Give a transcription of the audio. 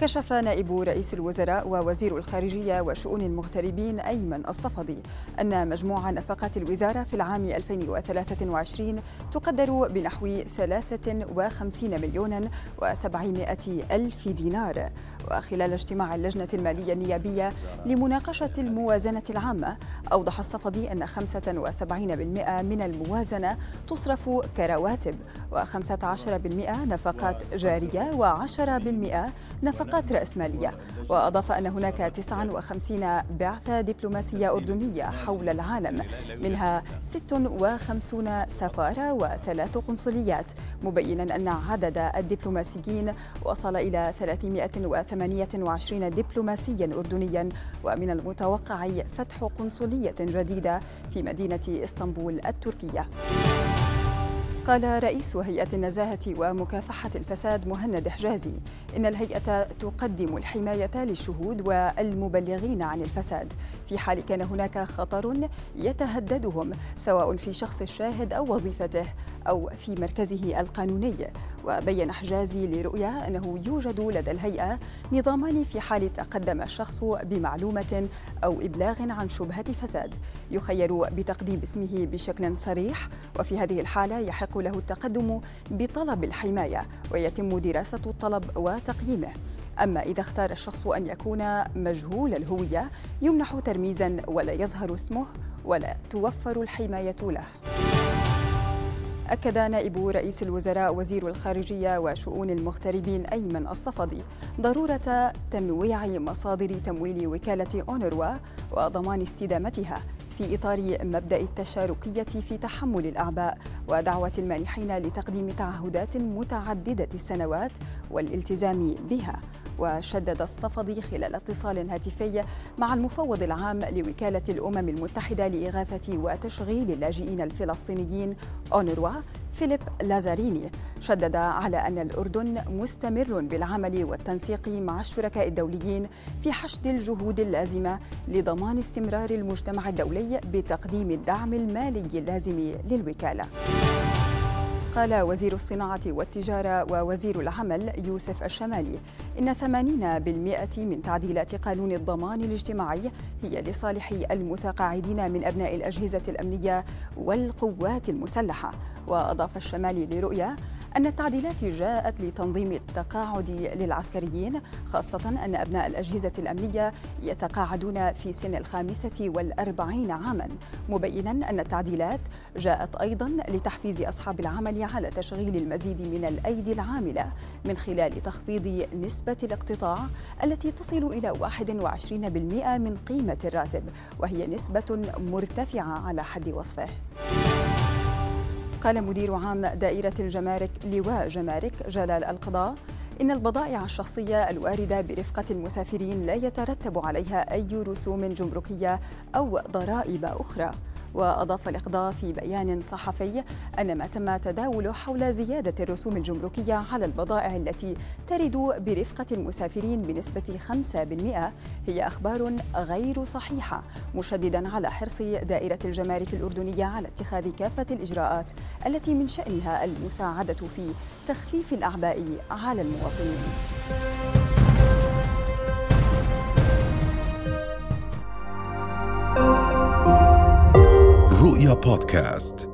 كشف نائب رئيس الوزراء ووزير الخارجية وشؤون المغتربين أيمن الصفدي أن مجموع نفقات الوزارة في العام 2023 تقدر بنحو 53 مليون و700 ألف دينار. وخلال اجتماع اللجنة المالية النيابية لمناقشة الموازنة العامة أوضح الصفدي أن 75% من الموازنة تصرف كرواتب و15% نفقات جارية و10% نفقات نفقات رأسمالية وأضاف أن هناك 59 بعثة دبلوماسية أردنية حول العالم منها 56 سفارة وثلاث قنصليات. مبينا أن عدد الدبلوماسيين وصل إلى 328 دبلوماسيا أردنيا ومن المتوقع فتح قنصلية جديدة في مدينة إسطنبول التركية. قال رئيس هيئة النزاهة ومكافحة الفساد مهند حجازي إن الهيئة تقدم الحماية للشهود والمبلغين عن الفساد. في حال كان هناك خطر يتهددهم سواء في شخص الشاهد أو وظيفته أو في مركزه القانوني. وبين حجازي لرؤيا أنه يوجد لدى الهيئة نظامان في حال تقدم الشخص بمعلومة أو إبلاغ عن شبهة فساد. يخير بتقديم اسمه بشكل صريح وفي هذه الحالة يحق له التقدم بطلب الحماية ويتم دراسة الطلب وتقييمه أما إذا اختار الشخص أن يكون مجهول الهوية يمنح ترميزا ولا يظهر اسمه ولا توفر الحماية له. أكد نائب رئيس الوزراء وزير الخارجية وشؤون المغتربين أيمن الصفدي ضرورة تنويع مصادر تمويل وكالة أونروا وضمان استدامتها. في إطار مبدأ التشاركية في تحمل الأعباء ودعوة المانحين لتقديم تعهدات متعددة السنوات والالتزام بها. وشدد الصفدي خلال اتصال هاتفي مع المفوض العام لوكالة الأمم المتحدة لإغاثة وتشغيل اللاجئين الفلسطينيين أونروا فيليب لازاريني شدد على أن الأردن مستمر بالعمل والتنسيق مع الشركاء الدوليين في حشد الجهود اللازمة لضمان استمرار المجتمع الدولي بتقديم الدعم المالي اللازم للوكالة. قال وزير الصناعة والتجارة ووزير العمل يوسف الشمالي إن 80% من تعديلات قانون الضمان الاجتماعي هي لصالح المتقاعدين من أبناء الأجهزة الأمنية والقوات المسلحة. وأضاف الشمالي لرؤية أن التعديلات جاءت لتنظيم التقاعد للعسكريين خاصة أن أبناء الأجهزة الأمنية يتقاعدون في سن الخامسة والأربعين عاما. مبينا أن التعديلات جاءت أيضا لتحفيز أصحاب العمل على تشغيل المزيد من الأيدي العاملة من خلال تخفيض نسبة الاقتطاع التي تصل إلى 21% من قيمة الراتب وهي نسبة مرتفعة على حد وصفه. قال مدير عام دائرة الجمارك لواء جمارك جلال القضاء إن البضائع الشخصية الواردة برفقة المسافرين لا يترتب عليها أي رسوم جمركية أو ضرائب أخرى. وأضاف الإقضاء في بيان صحفي أن ما تم تداوله حول زيادة الرسوم الجمركية على البضائع التي ترد برفقة المسافرين بنسبة 5% هي أخبار غير صحيحة مشددا على حرص دائرة الجمارك الأردنية على اتخاذ كافة الإجراءات التي من شأنها المساعدة في تخفيف الأعباء على المواطنين. رؤيا بودكاست